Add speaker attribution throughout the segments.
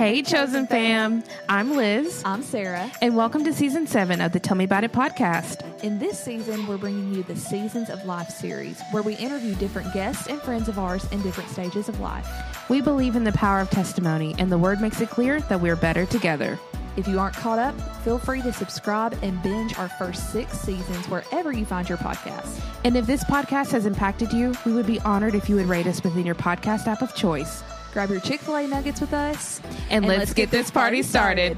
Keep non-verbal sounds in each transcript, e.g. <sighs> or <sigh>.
Speaker 1: Hey, Chosen fam. I'm Liz,
Speaker 2: I'm Sarah.
Speaker 1: and welcome to season seven of the Tell Me About It podcast.
Speaker 2: In this season, we're bringing you the Seasons of Life series, where we interview different guests and friends of ours in different stages of life.
Speaker 1: We believe in the power of testimony, and the word makes it clear that we're better together.
Speaker 2: If you aren't caught up, feel free to subscribe and binge our first six seasons wherever you find your podcasts.
Speaker 1: And if this podcast has impacted you, we would be honored if you would rate us within your podcast app of choice.
Speaker 2: Grab your Chick fil A nuggets with us.
Speaker 1: And, let's, get, this party started.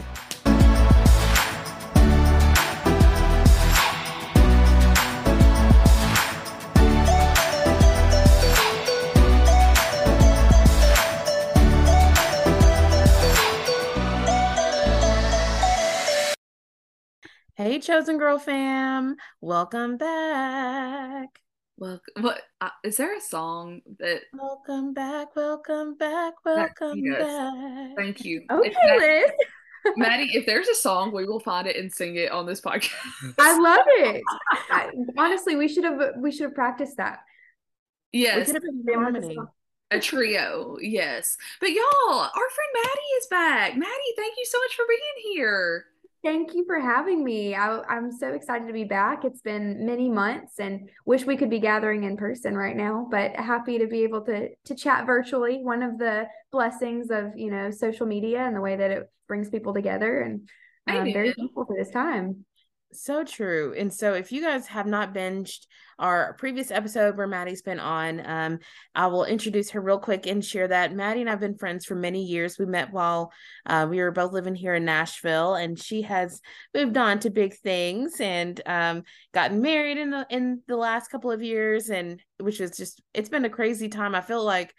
Speaker 1: Hey, Chosen Girl fam. Welcome back.
Speaker 3: Well, what uh, is there a song that?
Speaker 1: Welcome back, welcome back, welcome back.
Speaker 3: Thank you. <laughs>
Speaker 4: Okay,
Speaker 3: If
Speaker 4: Liz.
Speaker 3: Maddie, if there's a song, we will find it and sing it on this podcast.
Speaker 4: I love it. <laughs> I, honestly, we should have we should have practiced that.
Speaker 1: We
Speaker 3: yes,
Speaker 1: could have been
Speaker 4: They were the
Speaker 1: harmony.
Speaker 4: song.
Speaker 3: a trio. Yes, but y'all, our friend Maddie is back. Maddie, thank you so much for being here.
Speaker 4: Thank you for having me. I, I'm so excited to be back. It's been many months, and wish we could be gathering in person right now. But happy to be able to to chat virtually. One of the blessings of you know social media and the way that it brings people together. And I'm um, very
Speaker 3: Amen.
Speaker 4: thankful for this time.
Speaker 1: So true. And so if you guys have not binged our previous episode where Maddie's been on, um, I will introduce her real quick and share that Maddie and I've been friends for many years. We met while uh, we were both living here in Nashville, and she has moved on to big things and um, gotten married in the in the last couple of years, and which is just it's been a crazy time. I feel like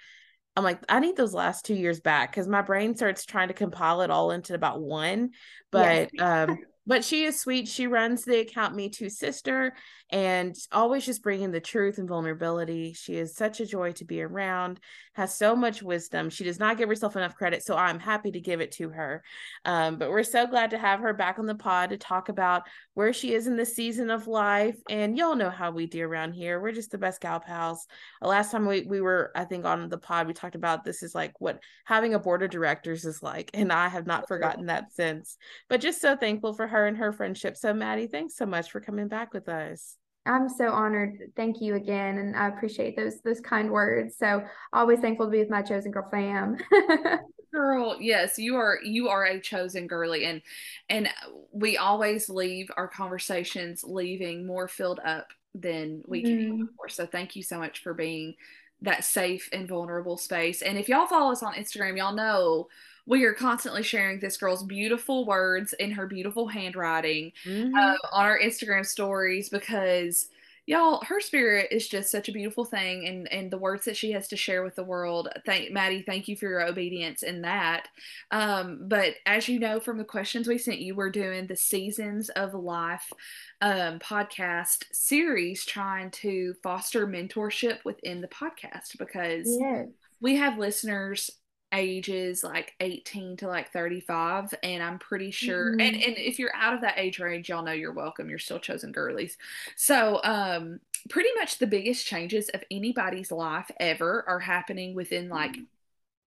Speaker 1: I'm like, I need those last two years back because my brain starts trying to compile it all into about one. But
Speaker 4: Yes.
Speaker 1: um, but she is sweet. She runs the account Me Too Sister and always just bringing the truth and vulnerability. She is such a joy to be around, has so much wisdom. She does not give herself enough credit. So I'm happy to give it to her. Um, but we're so glad to have her back on the pod to talk about where she is in the season of life. And y'all know how we do around here. We're just the best gal pals. Last time we, we were, I think, on the pod, we talked about this is like what having a board of directors is like. And I have not forgotten that since. But just so thankful for her and her friendship. So, Maddie, thanks so much for coming back with us.
Speaker 4: I'm so honored. Thank you again, and I appreciate those those kind words. So always thankful to be with my chosen girl fam. <laughs>
Speaker 3: Girl, yes, you are you are a chosen girly and and we always leave our conversations leaving more filled up than we came
Speaker 4: Mhm.
Speaker 3: before. So thank you so much for being that safe and vulnerable space. And if y'all follow us on Instagram, y'all know we are constantly sharing this girl's beautiful words in her beautiful handwriting
Speaker 1: Mhm.
Speaker 3: uh, on our Instagram stories because y'all her spirit is just such a beautiful thing and and the words that she has to share with the world thank Maddie thank you for your obedience in that um but as you know from the questions we sent you we're doing the seasons of life um podcast series trying to foster mentorship within the podcast because
Speaker 4: yes.
Speaker 3: we have listeners ages like 18 to like 35 and i'm pretty sure and,
Speaker 4: Mhm.
Speaker 3: and if you're out of that age range y'all know you're welcome you're still chosen girlies. So um pretty much the biggest changes of anybody's life ever are happening within like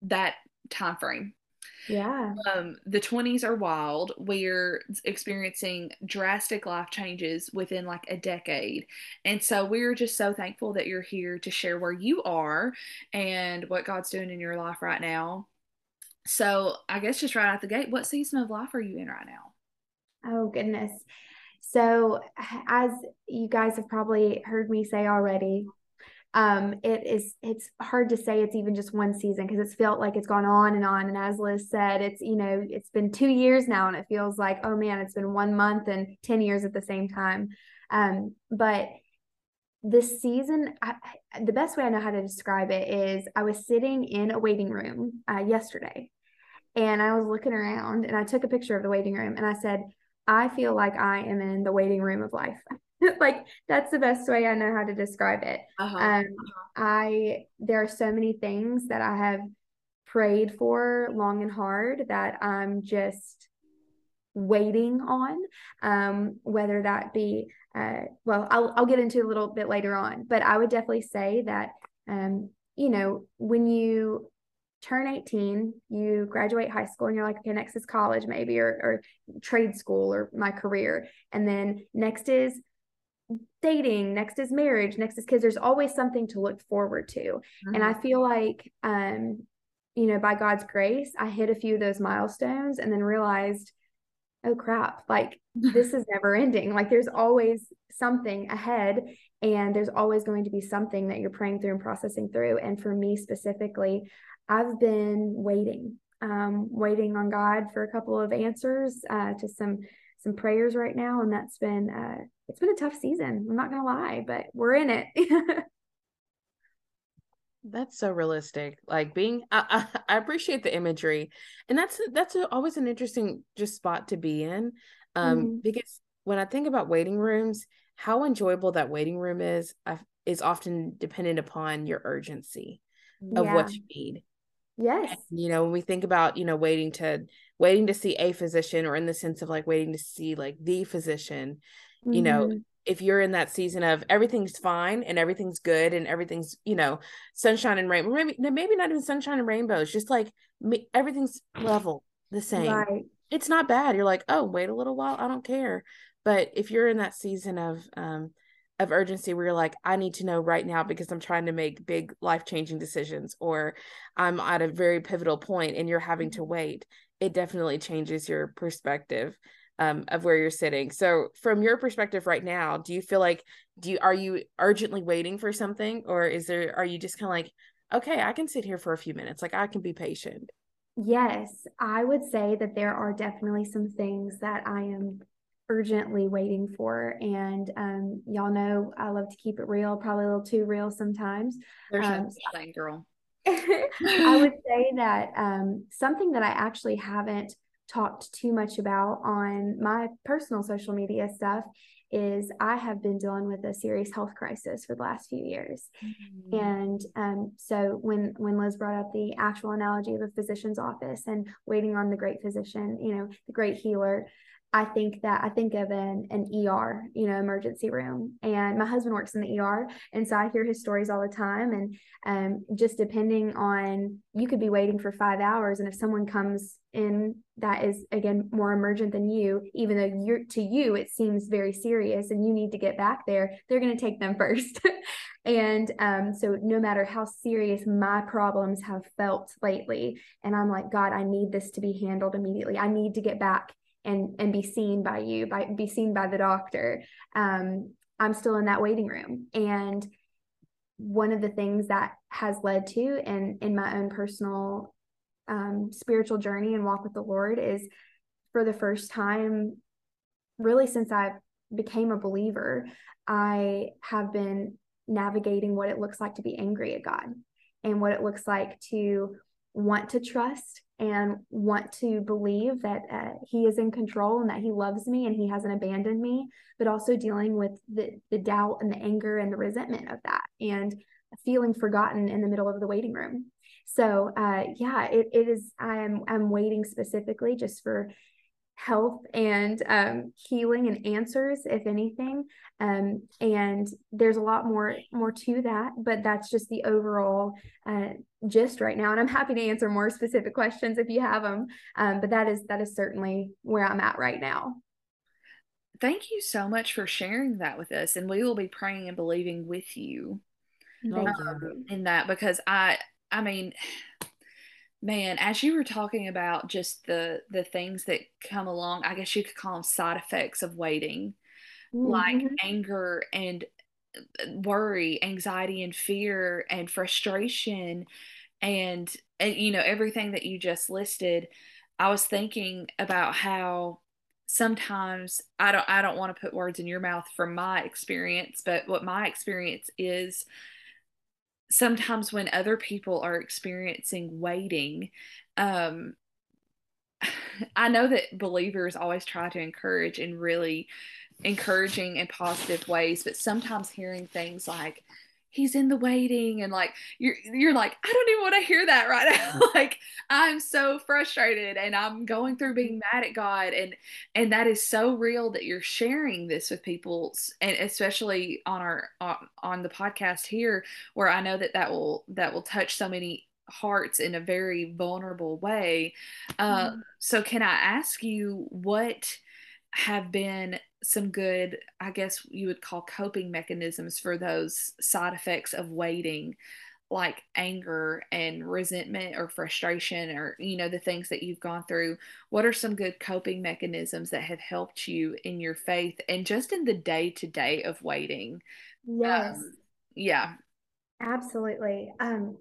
Speaker 3: that time frame
Speaker 4: Yeah.
Speaker 3: um the 20s are wild we're experiencing drastic life changes within like a decade and so we're just so thankful that you're here to share where you are and what god's doing in your life right now so i guess just right out the gate what season of life are you in right now
Speaker 4: Oh, goodness. So, as you guys have probably heard me say already, um, it is it's hard to say it's even just one season because it's felt like it's gone on and on. And as Liz said, it's you know, it's been two years now, and it feels like, oh man, it's been one month and 10 years at the same time. Um, but this season, I- the best way I know how to describe it is I was sitting in a waiting room uh, yesterday and I was looking around and I took a picture of the waiting room and I said, I feel like I am in the waiting room of life. <laughs> like that's the best way I know how to describe it.
Speaker 3: uh-huh.
Speaker 4: Um, I there are so many things that I have prayed for long and hard that I'm just waiting on. Um, whether that be uh, well, I'll I'll get into a little bit later on, but I would definitely say that um, you know, when you turn 18, you graduate high school, and you're like, okay, next is college, maybe, or, or trade school, or my career. And then next is dating, next is marriage, next is kids. There's always something to look forward to. Mm-hmm. And I mm-hmm. feel like, um, you know, by God's grace, I hit a few of those milestones and then realized, oh crap, like <laughs> this is never ending. Like there's always something ahead and there's always going to be something that you're praying through and processing through. And for me specifically, I've been waiting, um, waiting on God for a couple of answers uh, to some some prayers right now, and that's been uh, it's been a tough season. I'm not gonna lie, but we're in it. <laughs>
Speaker 1: that's so realistic. Like being, I, I, I, appreciate the imagery, and that's that's a, always an interesting just spot to be in, um, mm-hmm. because when I think about waiting rooms, how enjoyable that waiting room is uh, is often dependent upon your urgency of yeah. what you need.
Speaker 4: Yes.
Speaker 1: And, you know, when we think about, you know, waiting to waiting to see a physician or in the sense of like waiting to see like the physician, mm-hmm. you know, mm-hmm. if you're in that season of everything's fine and everything's good and everything's, you know, sunshine and rainbow, maybe maybe not even sunshine and rainbows, just like everything's level, the same. Right. It's not bad. You're like, "Oh, wait a little while, I don't care." But if you're in that season of um of urgency where you're like, I need to know right now because I'm trying to make big life changing decisions, or I'm at a very pivotal point and you're having to mm-hmm. wait, it definitely changes your perspective um, of where you're sitting. So, from your perspective right now, do you feel like do you are you urgently waiting for something, or is there are you just kind of like, okay, I can sit here for a few minutes, like I can be patient?
Speaker 4: Yes, I would say that there are definitely some things that I am urgently waiting for. And um, y'all know I love to keep it real, probably a little too real sometimes.
Speaker 3: There's um, no girl. <laughs>
Speaker 4: I would say that um, something that I actually haven't talked too much about on my personal social media stuff is I have been dealing with a serious health crisis for the last few years. Mm-hmm. And um, so when when Liz brought up the actual analogy of a physician's office and waiting on the great physician, you know, the great healer, I think that I think of an, an ER, you know, emergency room. And my husband works in the ER. And so I hear his stories all the time. And um, just depending on, you could be waiting for five hours. And if someone comes in that is, again, more emergent than you, even though you're to you, it seems very serious and you need to get back there, they're going to take them <laughs> first. and um, so no matter how serious my problems have felt lately, and I'm like, God, I need this to be handled immediately. I need to get back and and be seen by you by be seen by the doctor. Um, i'm still in that waiting room. And one of the things that has led to and in my own personal um, spiritual journey and walk with the lord is for the first time really since i became a believer i have been navigating what it looks like to be angry at god and what it looks like to want to trust and want to believe that uh, he is in control and that he loves me and he hasn't abandoned me but also dealing with the the doubt and the anger and the resentment of that and feeling forgotten in the middle of the waiting room. So uh, yeah it, it is i am i'm waiting specifically just for health and um, healing and answers if anything. Um, and there's a lot more more to that but that's just the overall uh, gist right now. And i'm happy to answer more specific questions if you have them um, but that is that is certainly where i'm at right now.
Speaker 3: Thank you so much for sharing that with us and we will be praying and believing with you, um, in that because i i mean man as you were talking about just the the things that come along i guess you could call them side effects of waiting mm-hmm. like anger and uh, worry anxiety and fear and frustration and and you know everything that you just listed i was thinking about how sometimes i don't i don't want to put words in your mouth from my experience but what my experience is sometimes when other people are experiencing waiting um <sighs> i know that believers always try to encourage in really encouraging and positive ways but sometimes hearing things like he's in the waiting and like you're you're like I don't even want to hear that right now <laughs> <laughs> like I'm so frustrated and I'm going through being mad at God and and that is so real that you're sharing this with people and especially on our on, on the podcast here where I know that that will that will touch so many hearts in a very vulnerable way. Uh, mm-hmm. So, can I ask you what have been some good, I guess you would call coping mechanisms for those side effects of waiting? like anger and resentment or frustration or you know the things that you've gone through. What are some good coping mechanisms that have helped you in your faith and just in the day to day of waiting?
Speaker 4: Yes.
Speaker 3: Um, yeah.
Speaker 4: Absolutely. Um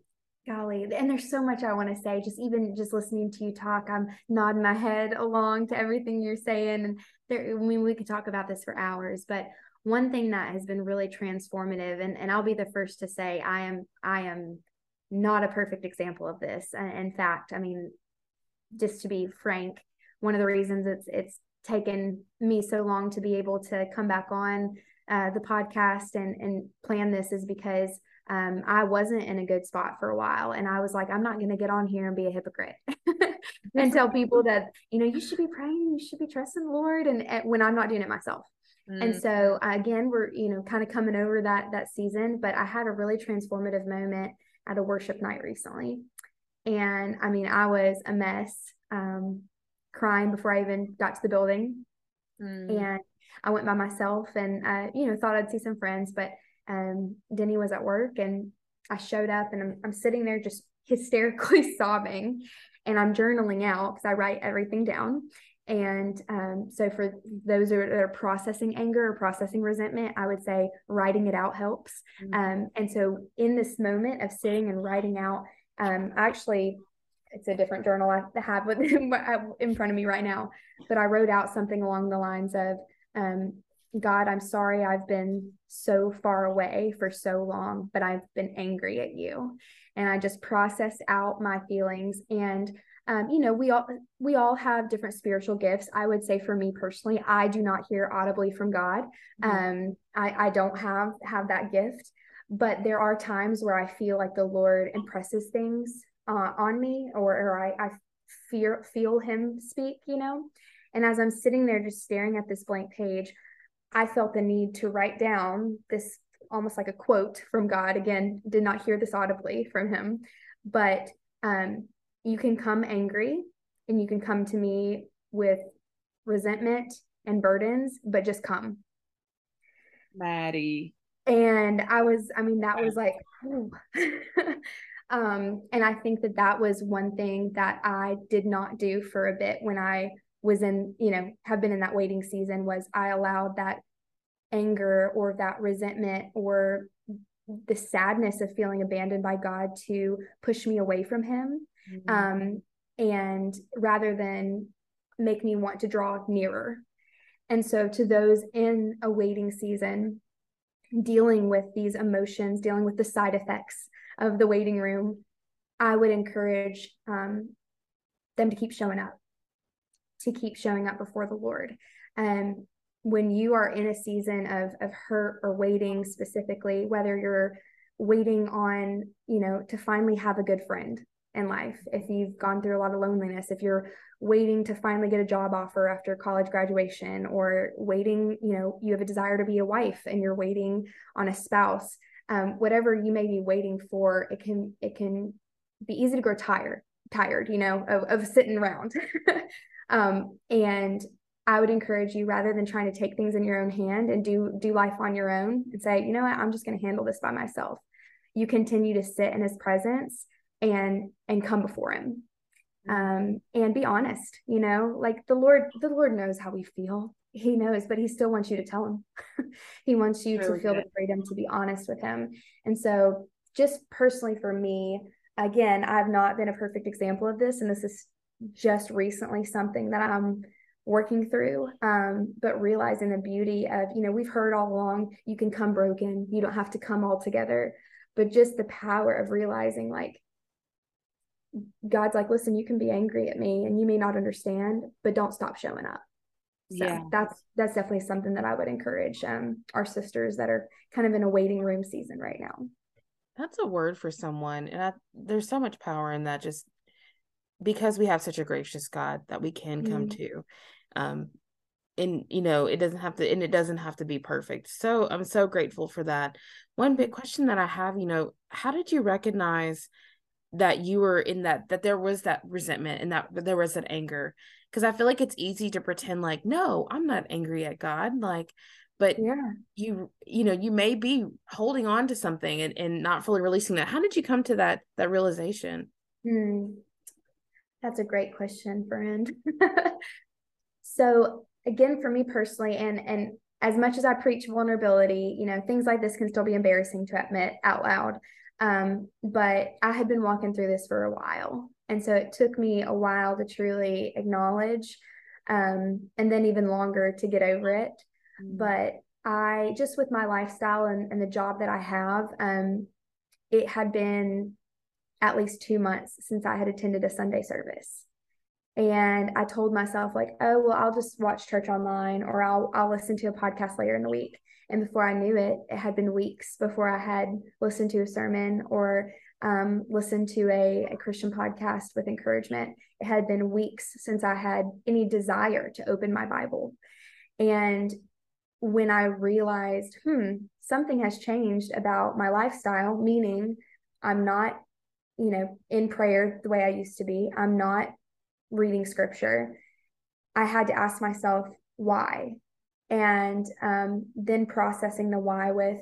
Speaker 4: golly and there's so much i want to say just even just listening to you talk i'm nodding my head along to everything you're saying and there i mean we could talk about this for hours but one thing that has been really transformative and, and i'll be the first to say i am i am not a perfect example of this. In fact i mean just to be frank one of the reasons it's it's taken me so long to be able to come back on uh, the podcast and and plan this is because um, I wasn't in a good spot for a while, and I was like, I'm not going to get on here and be a hypocrite <laughs> and tell people <laughs> that you know you should be praying, you should be trusting the Lord, and, and when I'm not doing it myself. Mm. And so again, we're, you know, kind of coming over that that season, but I had a really transformative moment at a worship night recently. And I mean, I was a mess, um, crying before I even got to the building. Mm. And I went by myself and uh, you know, thought I'd see some friends, but um Denny was at work and I showed up and I'm I'm sitting there just <laughs> hysterically <laughs> sobbing and I'm journaling out because I write everything down. And um, so, for those that are processing anger or processing resentment, I would say writing it out helps. Mm-hmm. Um, and so, in this moment of sitting and writing out, um, actually, it's a different journal I have with <laughs> in front of me right now, but I wrote out something along the lines of, um, God, I'm sorry I've been so far away for so long, but I've been angry at you. And I just processed out my feelings. And um, you know we all we all have different spiritual gifts. I would say for me personally i do not hear audibly from god. Mm-hmm. um, I, I don't have have that gift. But there are times where i feel like the lord impresses things uh, on me or, or I, I fear feel him speak you know? And as i'm sitting there just staring at this blank page i felt the need to write down this almost like a quote from god again did not hear this audibly from him but um, you can come angry and you can come to me with resentment and burdens, but just come.
Speaker 3: Maddie.
Speaker 4: And I was, I mean, that was like, <laughs> <laughs> um, and I think that that was one thing that I did not do for a bit when I was in, you know, have been in that waiting season was I allowed that anger or that resentment or the sadness of feeling abandoned by God to push me away from him mm-hmm. um, and rather than make me want to draw nearer. And so, to those in a waiting season, dealing with these emotions, dealing with the side effects of the waiting room, I would encourage um, them to keep showing up, to keep showing up before the Lord. And um, when you are in a season of of hurt or waiting, specifically, whether you're waiting on, you know, to finally have a good friend, in life, if you've gone through a lot of loneliness, if you're waiting to finally get a job offer after college graduation, or waiting, you know, you have a desire to be a wife and you're waiting on a spouse, um, whatever you may be waiting for, it can it can be easy to grow tired, tired, you know, of, of sitting around. <laughs> um, and I would encourage you rather than trying to take things in your own hand and do do life on your own and say, you know what, I'm just going to handle this by myself. You continue to sit in his presence and and come before him. Um and be honest you know like the lord the lord knows how we feel. He knows but he still wants you to tell him. <laughs> He wants you really to feel good. the freedom to be honest with him. And so just personally for me again i've not been a perfect example of this and this is just recently something that i'm working through um, but realizing the beauty of you know we've heard all along you can come broken you don't have to come all together but just the power of realizing like God's like, listen, you can be angry at me and you may not understand, but don't stop showing up. So yeah. that's that's definitely something that I would encourage um, our sisters that are kind of in a waiting room season right now.
Speaker 1: That's a word for someone, and I, there's so much power in that. Just because we have such a gracious God that we can mm-hmm. come to, um, and you know it doesn't have to, and it doesn't have to be perfect. So I'm so grateful for that. One big question that I have, you know, how did you recognize? that you were in that that there was that resentment and that there was that anger because i feel like it's easy to pretend like no i'm not angry at god like but
Speaker 4: yeah
Speaker 1: you you know you may be holding on to something and, and not fully releasing that how did you come to that that realization
Speaker 4: hmm. That's a great question friend. <laughs> So again for me personally and and as much as i preach vulnerability you know things like this can still be embarrassing to admit out loud. Um, but i had been walking through this for a while and so it took me a while to truly acknowledge um, and then even longer to get over it. Mm-hmm. but i just with my lifestyle and, and the job that i have um, it had been at least two months since i had attended a sunday service and I told myself like, oh well, I'll just watch church online or I'll I'll listen to a podcast later in the week. And before I knew it, it had been weeks before I had listened to a sermon or um, listened to a, a Christian podcast with encouragement. It had been weeks since I had any desire to open my Bible. And when I realized, hmm, something has changed about my lifestyle, meaning I'm not, you know, in prayer the way I used to be. I'm not reading scripture, I had to ask myself why. And um, then processing the why with,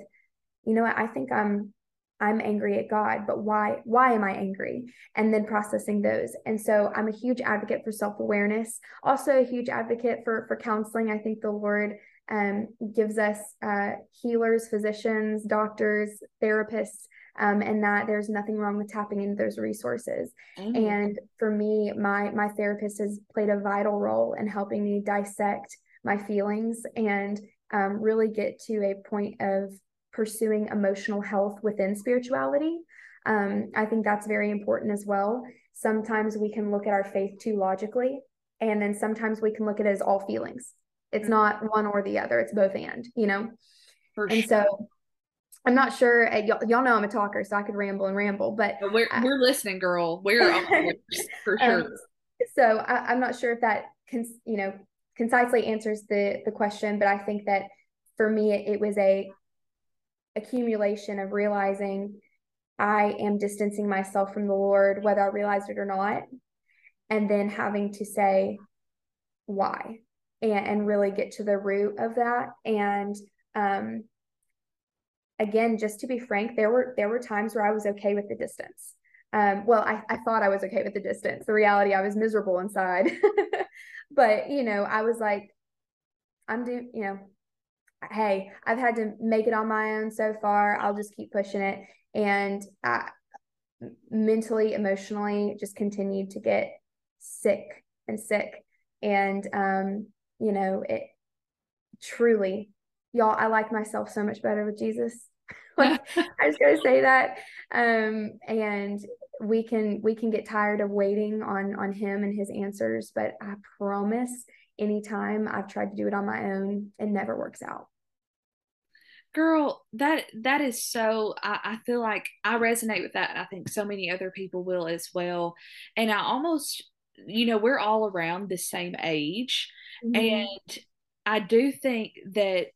Speaker 4: you know what, I think I'm I'm angry at God, but why why am I angry? And then processing those. And so I'm a huge advocate for self-awareness, also a huge advocate for for counseling. I think the Lord um, gives us uh, healers, physicians, doctors, therapists um, and that there's nothing wrong with tapping into those resources. Mm-hmm. And for me, my my therapist has played a vital role in helping me dissect my feelings and um, really get to a point of pursuing emotional health within spirituality. Um, I think that's very important as well. Sometimes we can look at our faith too logically, and then sometimes we can look at it as all feelings. It's mm-hmm. not one or the other, it's both and, you know? For and sure. so I'm not sure. Uh, y'all, y'all know I'm a talker, so I could ramble and ramble. But
Speaker 3: we're I, we're listening, girl. We're <laughs> for sure. Um,
Speaker 4: so I, am not sure if that can you know concisely answers the the question, but I think that for me it, it was a accumulation of realizing I am distancing myself from the Lord, whether I realized it or not, and then having to say why and, and really get to the root of that and um again, just to be frank, there were there were times where I was okay with the distance. Um, well, I, I thought I was okay with the distance. The reality, I was miserable inside. <laughs> but you know, I was like, I'm doing, you know, hey, I've had to make it on my own so far. I'll just keep pushing it. And I mentally, emotionally, just continued to get sick and sick. And um, you know, it truly y'all, I like myself so much better with Jesus. <laughs> like I just gotta say that. Um, and we can we can get tired of waiting on on him and his answers, but I promise anytime I've tried to do it on my own, it never works out.
Speaker 3: Girl, that that is so I, I feel like I resonate with that and I think so many other people will as well. And I almost you know, we're all around the same age. Mm-hmm. And I do think that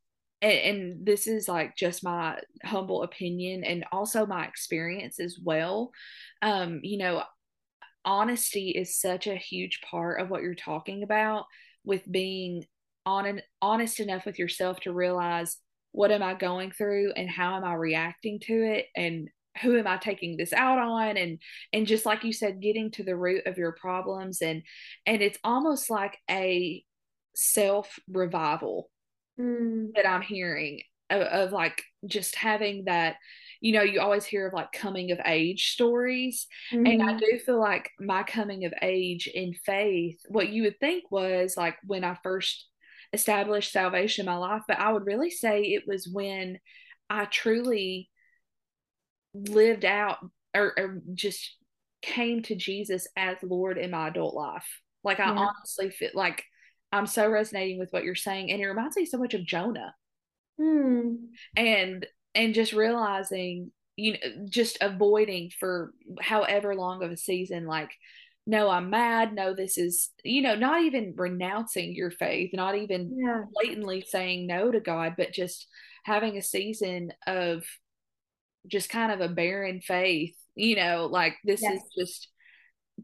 Speaker 3: and, and, this is like just my humble opinion and also my experience as well. Um you know honesty is such a huge part of what you're talking about with being on an, honest enough with yourself to realize what am i going through and how am i reacting to it? And who am i taking this out on? And and just like you said getting to the root of your problems and and it's almost like a self revival mm. that I'm hearing of, of like just having that you know you always hear of like coming of age stories mm-hmm. and i mm-hmm. do feel like my coming of age in faith what you would think was like when i first established salvation in my life but i would really say it was when i truly lived out or, or just came to jesus as lord in my adult life like i yeah. honestly feel like I'm so resonating with what you're saying, and it reminds me so much of Jonah.
Speaker 4: Hmm.
Speaker 3: And and just realizing, you know, just avoiding for however long of a season, like, no, I'm mad. No, this is, you know, not even renouncing your faith, not even yeah. blatantly saying no to God, but just having a season of just kind of a barren faith you know like this
Speaker 4: Yes.
Speaker 3: is just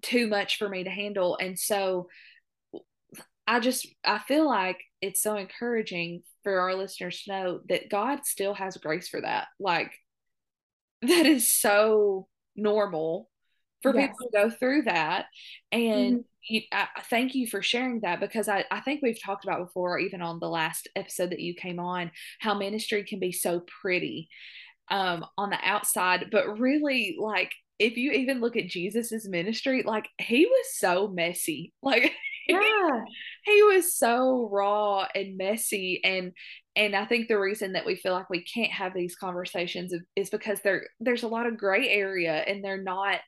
Speaker 3: too much for me to handle and so i just i feel like it's so encouraging for our listeners to know that god still has grace for that like <laughs> that is so normal for
Speaker 4: Yes.
Speaker 3: people to go through that and
Speaker 4: Mhm.
Speaker 3: you, I, I thank you for sharing that because I, I think we've talked about before even on the last episode that you came on how ministry can be so pretty um on the outside but really like if you even look at jesus's ministry like he was so messy <laughs> like
Speaker 4: Yeah. <laughs>
Speaker 3: he was so raw and messy and and i think the reason that we feel like we can't have these conversations is because there there's a lot of gray area and they're not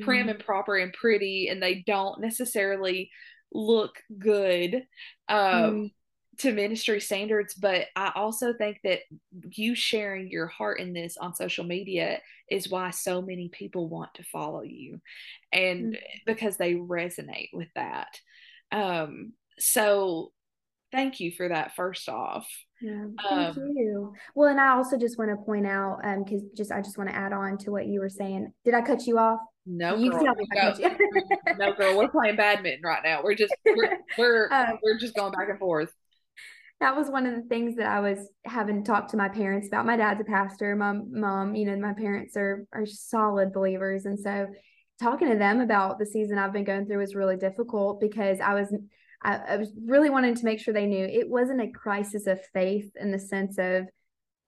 Speaker 3: prim
Speaker 4: Mhm.
Speaker 3: and proper and pretty and they don't necessarily look good um
Speaker 4: Mm.
Speaker 3: to ministry standards but i also think that you sharing your heart in this on social media is why so many people want to follow you and
Speaker 4: Mm.
Speaker 3: because they resonate with that um so thank you for that first off
Speaker 4: Yeah, thank
Speaker 3: Um,
Speaker 4: you. Well, and I also just want to point out, um, because just I just want to add on to what you were saying. Did I cut you off?
Speaker 3: no
Speaker 4: you
Speaker 3: girl,
Speaker 4: tell me if I cut
Speaker 3: no, no girl we're playing badminton right now we're just we're <laughs> we're,
Speaker 4: Um,
Speaker 3: we're just going back and forth
Speaker 4: that was one of the things that I was having talked to my parents about. My dad's a pastor. My mom, you know, my parents are are solid believers, and so talking to them about the season I've been going through was really difficult because I was I, I was really wanting to make sure they knew it wasn't a crisis of faith in the sense of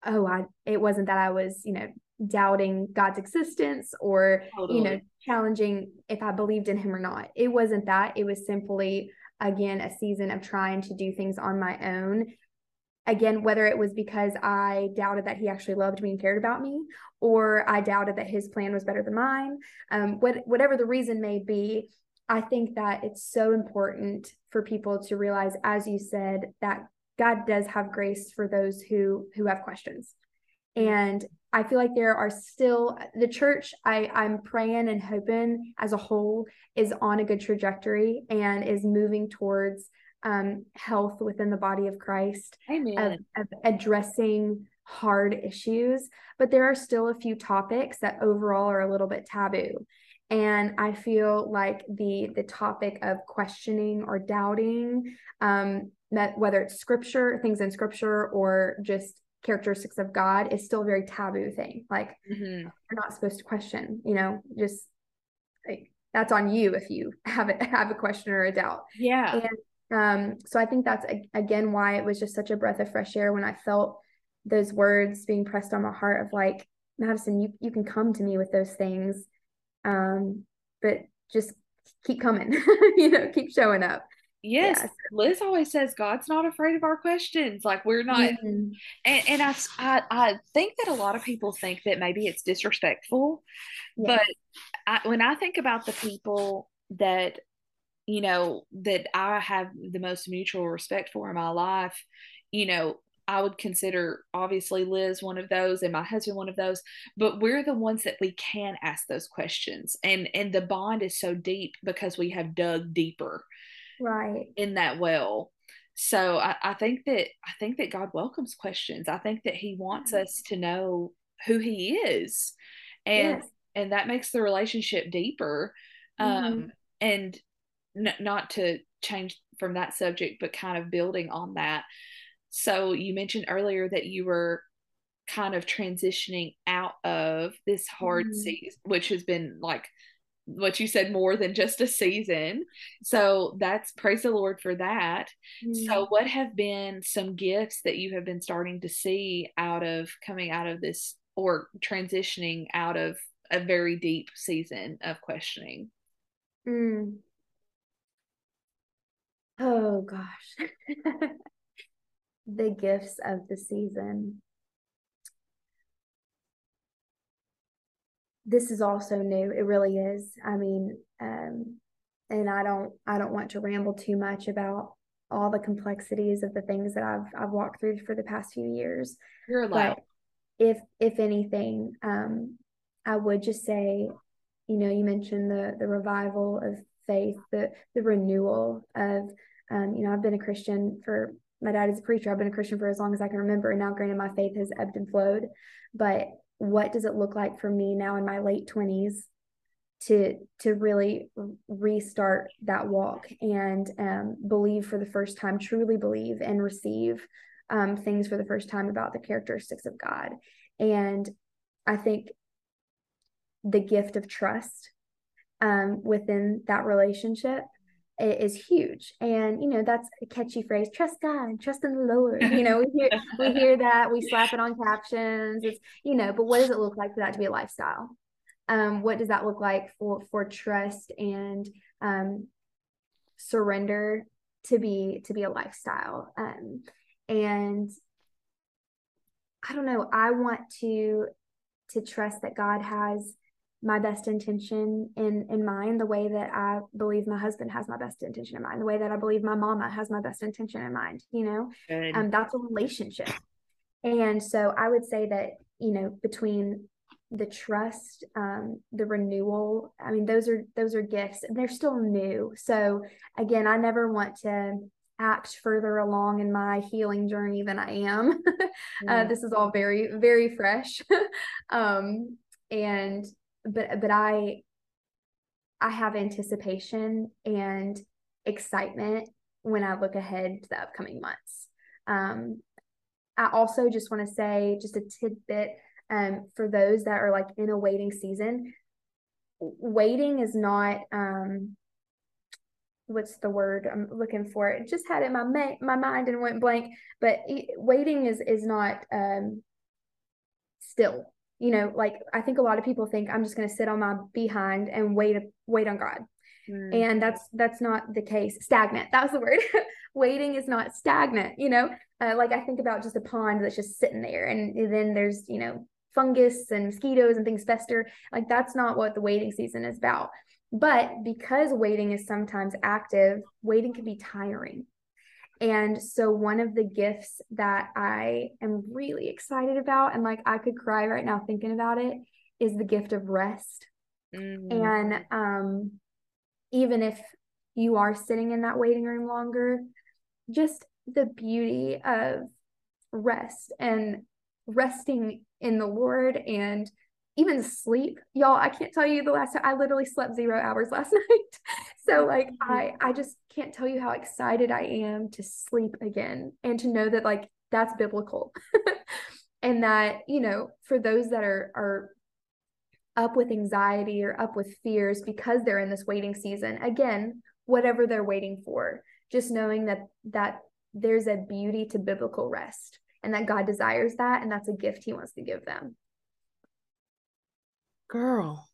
Speaker 4: oh I it wasn't that I was you know doubting God's existence or you know challenging if I believed in him or not. It wasn't that. It was simply again a season of trying to do things on my own. Again, whether it was because I doubted that he actually loved me and cared about me, or I doubted that his plan was better than mine. Um, what, whatever the reason may be, I think that it's so important for people to realize, as you said, that God does have grace for those who who have questions. And I feel like there are still the church I I'm praying and hoping as a whole is on a good trajectory and is moving towards um, health within the body of Christ of, of addressing hard issues, but there are still a few topics that overall are a little bit taboo. And I feel like the the topic of questioning or doubting, um, that whether it's scripture, things in scripture, or just characteristics of God, is still a very taboo thing. Like
Speaker 3: Mhm.
Speaker 4: you're not supposed to question, you know, just like that's on you if you <laughs> have a have a question or a doubt.
Speaker 3: yeah
Speaker 4: And um, so I think that's again why it was just such a breath of fresh air when I felt those words being pressed on my heart of like, Madison, you you can come to me with those things, um, but just keep coming, <laughs> you know, keep showing up.
Speaker 3: yes liz always says god's not afraid of our questions like we're not
Speaker 4: Mhm.
Speaker 3: and, and I, I i think that a lot of people think that maybe it's disrespectful but I, when i think about the people that you know that i have the most mutual respect for in my life you know i would consider obviously liz one of those and my husband one of those but we're the ones that we can ask those questions and and the bond is so deep because we have dug deeper
Speaker 4: Right.
Speaker 3: in that well so I, I think that i think that god welcomes questions i think that he wants us to know who he is and
Speaker 4: Yes.
Speaker 3: and that makes the relationship deeper um
Speaker 4: Mhm.
Speaker 3: and n- not to change from that subject but kind of building on that so you mentioned earlier that you were kind of transitioning out of this hard
Speaker 4: Mhm.
Speaker 3: season which has been like what you said more than just a season so that's praise the lord for that so
Speaker 4: Mm.
Speaker 3: what have been some gifts that you have been starting to see out of coming out of this or transitioning out of a very deep season of questioning
Speaker 4: Mm. Oh gosh. <laughs> The gifts of the season. This is also new. It really is. I mean, um, and I don't I don't want to ramble too much about all the complexities of the things that I've I've walked through for the past few years.
Speaker 3: you're allowed
Speaker 4: But if if anything, um, I would just say, you know, you mentioned the the revival of faith, the the renewal of, um, you know, I've been a Christian for my dad is a preacher. I've been a Christian for as long as I can remember, and now, granted, my faith has ebbed and flowed, but what does it look like for me now in my late 20s to to really restart that walk and um, believe for the first time truly believe and receive um, things for the first time about the characteristics of god and i think the gift of trust um, within that relationship is huge. And you know that's a catchy phrase trust god trust in the lord. You know we hear we hear <laughs> that we slap it on captions. It's you know but what does it look like for that to be a lifestyle? Um, what does that look like for for trust and um, surrender to be to be a lifestyle? Um, and i don't know i want to to trust that god has my best intention in in mind the way that i believe my husband has my best intention in mind the way that i believe my mama has my best intention in mind you know? And um, that's a relationship. And so i would say that you know between the trust um, the renewal i mean those are those are gifts and they're still new. So again i never want to act further along in my healing journey than i am. <laughs> Uh, this is all very very fresh. <laughs> Um, and but but i i have anticipation and excitement when i look ahead to the upcoming months. Um, i also just want to say just a tidbit um, for those that are like in a waiting season waiting is not um what's the word i'm looking for? It just had it in my ma- my mind and went blank but it, waiting is is not um still you know like i think a lot of people think i'm just going to sit on my behind and wait wait on god mm. and that's that's not the case stagnant that was the word <laughs> waiting is not stagnant you know uh, like i think about just a pond that's just sitting there and then there's you know fungus and mosquitoes and things fester. Like that's not what the waiting season is about. But because waiting is sometimes active, waiting can be tiring. And so, one of the gifts that I am really excited about, and like I could cry right now thinking about it, is the gift of rest. Mm-hmm. And um, even if you are sitting in that waiting room longer, just the beauty of rest and resting in the Lord and even sleep. Y'all, I can't tell you the last time I literally slept zero hours <laughs> last night. so like mm-hmm. I I just can't tell you how excited I am to sleep again and to know that like that's biblical. <laughs> and that, you know, for those that are are up with anxiety or up with fears because they're in this waiting season, again, whatever they're waiting for, just knowing that that there's a beauty to biblical rest and that God desires that and that's a gift he wants to give them.
Speaker 1: Girl,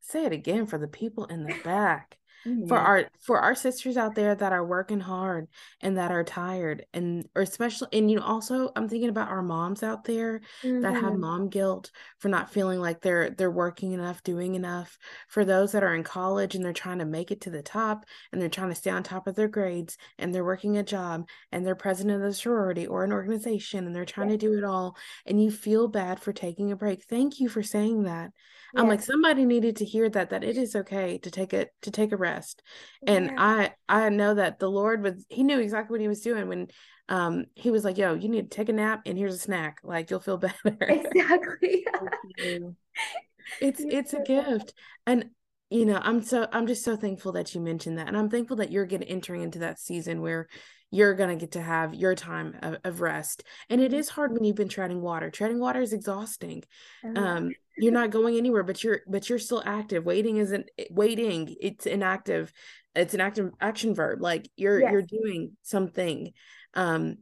Speaker 1: say it again for the people in the back mm-hmm. for our for our sisters out there that are working hard and that are tired and or especially and you know also i'm thinking about our moms out there mm-hmm. that have mm-hmm. mom guilt for not feeling like they're they're working enough doing enough for those that are in college and they're trying to make it to the top and they're trying to stay on top of their grades and they're working a job and they're president of the sorority or an organization and they're trying yeah. to do it all and you feel bad for taking a break thank you for saying that yeah. i'm like somebody needed to hear that that it is okay to take it to take a rest. And yeah. i i know that the lord was he knew exactly what he was doing when um he was like yo you need to take a nap and here's a snack. Like you'll feel <laughs> better.
Speaker 4: Exactly. <laughs>
Speaker 1: It's it's a gift. And you know i'm so i'm just so thankful that you mentioned that. And i'm thankful that you're getting entering into that season where you're going to get to have your time of, of, rest. And it is hard when you've been treading water. Treading water is exhausting. Oh, um you're not going anywhere but you're but you're still active waiting isn't waiting it's inactive it's an active action verb like you're yes. you're doing something um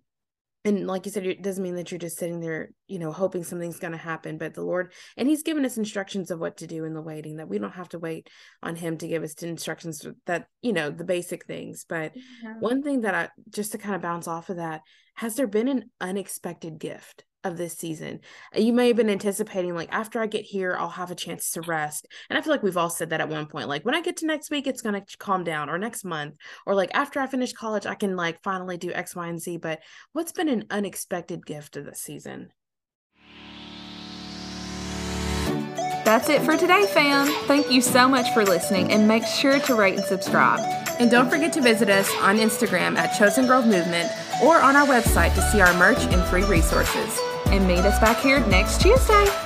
Speaker 1: and like you said it doesn't mean that you're just sitting there you know hoping something's going to happen but the lord and he's given us instructions of what to do in the waiting that we don't have to wait on him to give us instructions that you know the basic things but yeah. one thing that i just to kind of bounce off of that has there been an unexpected gift of this season. Uh, you may have been anticipating, like, after I get here, I'll have a chance to rest. And I feel like we've all said that at one point. Like, when I get to next week, it's going to calm down, or next month, or like after I finish college, I can like finally do X, Y, and Z. But what's been an unexpected gift of this season?
Speaker 2: That's it for today, fam. Thank you so much for listening and make sure to rate and subscribe.
Speaker 1: And don't forget to visit us on Instagram at Chosen Girl Movement or on our website to see our merch and free resources
Speaker 2: and meet us back here next Tuesday.